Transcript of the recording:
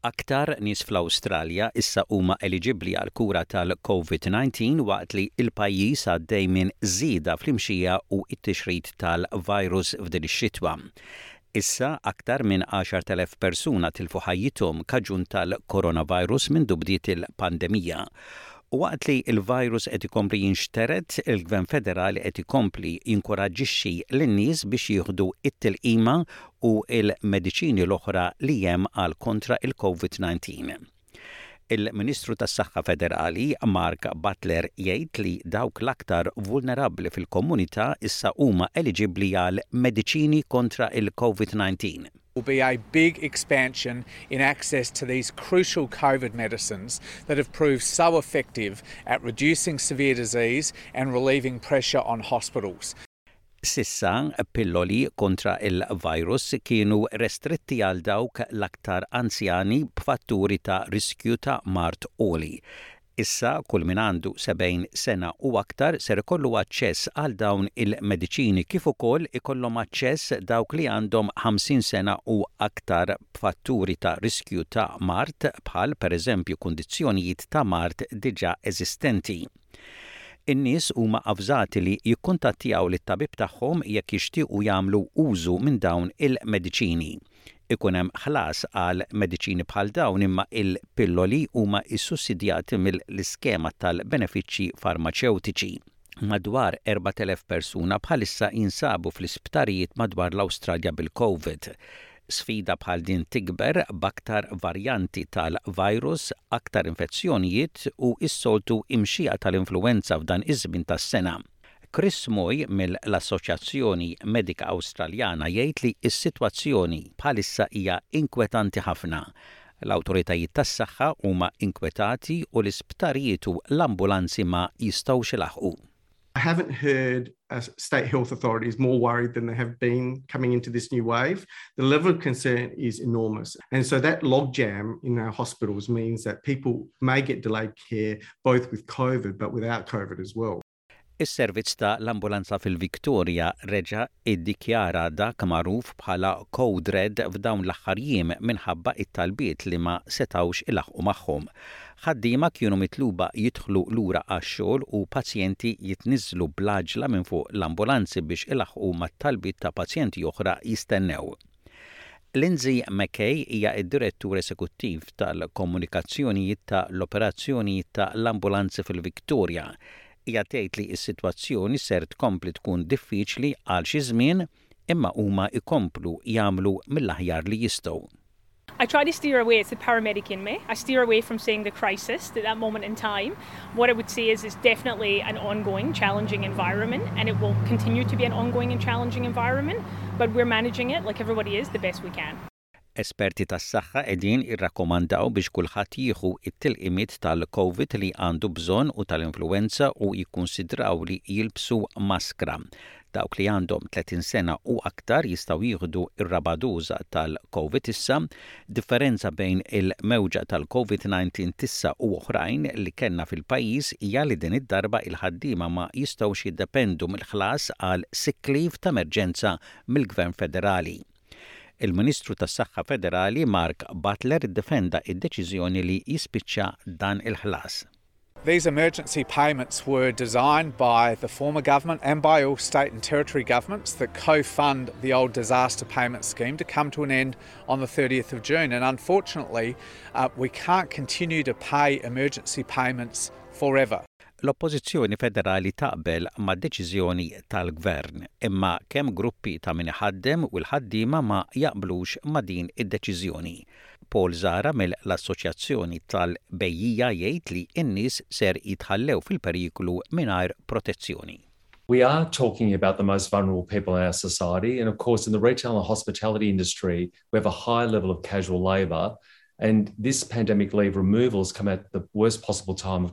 Aktar nies fl-Awstralja issa huma eliġibbli għall-kura tal-Covid 19 waqt li l-pajjiż għaddej minn żieda fl-imxija u t-tixrid tal-virus f'din ix-xitwa. Issa aktar minn 10,000 persuna tilfu ħajjithom kaġun tal-coronavirus mindu bdiet il-pandemija. U waqt li l-virus qed ikompli jinxtered, il-Gvern Federali qed ikompli jinkuraġġixxi lin-nies biex jieħdu t-tilqima u l-mediċini l-oħra li hemm għal kontra il-Covid 19. Il-Ministru tas-Saħħa Federali, Mark Butler, jgħid li dawk l-aktar vulnerabbli fil-komunità issa huma eliġibbli għal mediċini kontra il-Covid 19. will be a big expansion in access to these crucial Covid medicines that have proved so effective at reducing severe disease and relieving pressure on hospitals. S'issa, pilloli kontra l-virus kienu restritti għal dawk l-aktar anzjani b'fatturi ta' riskju ta' mard għoli. Issa kull min għandu 70 sena u aktar ser ikollu aċċess għal dawn il-mediċini kif ukoll ikollhom aċċess dawk li għandhom 50 sena u aktar b'fatturi ta' riskju ta' mard bħal pereżempju kundizzjonijiet ta' mard diġà eżistenti. In-nies huma avżati li jikkuntattjaw lit-tabib tagħhom jekk jixtiequ jagħmlu użu minn dawn il-mediċini. Ikun hemm ħlas għal mediċini bħal dawn imma il-pilloli huma ssussidjati mill-iskema tal-benefiċċji farmaċewtiċi. Madwar 4,000 persuna bħalissa jinsabu fl-isptarijiet madwar l-Awstralja bil-Covid. Sfida bħal din tikber b'aktar varjanti tal-virus, aktar infezzjonijiet u s-soltu imxija tal-influwenza f'dan iż-żmien tas-sena. Chris Moy mill-Assoċjazzjoni Medika Awstraljana jgħid li s-sitwazzjoni bħalissa hija inkwetanti ħafna. L-awtoritajiet tas-saħħa huma inkwetati u l-isptarijiet u l-ambulanzi ma jistgħux ilaħħqu. I haven't heard uh, state health authorities more worried than they have been coming into this new wave. The level of concern is enormous. And so that logjam in our hospitals means that people may get delayed care both with COVID but without COVID as well. Is-servizz ta' l-ambulanza fil-Victoria reġa' iddikjara dak magħruf bħala Code Red f'dawn l-aħħar jiem minħabba it-talbiet li ma setgħux ilaħqu magħhom. Ħaddiema kienu mitluba jidħlu lura għax-xogħol u pazjenti jitniżżlu bl-għaġla minn fuq l-ambulanzi biex ilaħħqu mat-talbiet ta' pazjenti oħra jistennew. Lindsay McKay hija d-Direttur Esekuttiv tal-Komunikazzjonijiet ta' l-Operazzjonijiet ta' l-Ambulanzi fil-Victoria. Hija tgħid li s-sitwazzjoni ser tkompli tkun diffiċli għal xi żmien, imma huma ikomplu jagħmlu mill-aħjar li jistgħu. I try to steer away, it's the paramedic in me. I steer away from saying the crisis at that moment in time. What I would say is it's definitely an ongoing, challenging environment, and it will continue to be an ongoing and challenging environment, but we're managing it like everybody is the best we can. Esperti tas-saħħa qegħdin jirrakkomandaw biex kulħadd jieħu t-tilqimiet tal-Covid li għandu bżonn u tal-influwenza u jikkunsidraw li jilbsu maskra. Dawk li għandhom 30 sena u aktar jistgħu jieħdu r-raba' doża tal-Covid issa. Differenza bejn il-mewġa tal-Covid-19 t'issa u oħrajn li kellna fil-pajjiż hija li din id-darba il-ħaddiema ma jistgħux jiddependu mill-ħlas għal sick leave ta' emerġenza mill-Gvern Federali. Il-Ministru tas-Saħħa Federali Mark Butler defenda id-deċiżjoni li jispiċċa dan il-ħlas. These emergency payments were designed by the former government and by all state and territory governments that co fund the old disaster payment scheme to come to an end on the 30th of June. And unfortunately, uh, we can't continue to pay emergency payments forever. L-Oppożizzjoni Federali taqbel mad-deċiżjoni tal-Gvern, imma kemm gruppi ta' min iħaddem u l-ħaddiema ma jaqblux ma' din id-deċiżjoni. Paul Zahra mill-Assoċjazzjoni tal-Bejjiegħa jgħid li n-nies ser jitħallew fil-periklu mingħajr protezzjoni. We are talking about the most vulnerable people in our society and of course in the retail and hospitality industry we have a high level of casual labour and this pandemic leave removal has come at the worst possible time of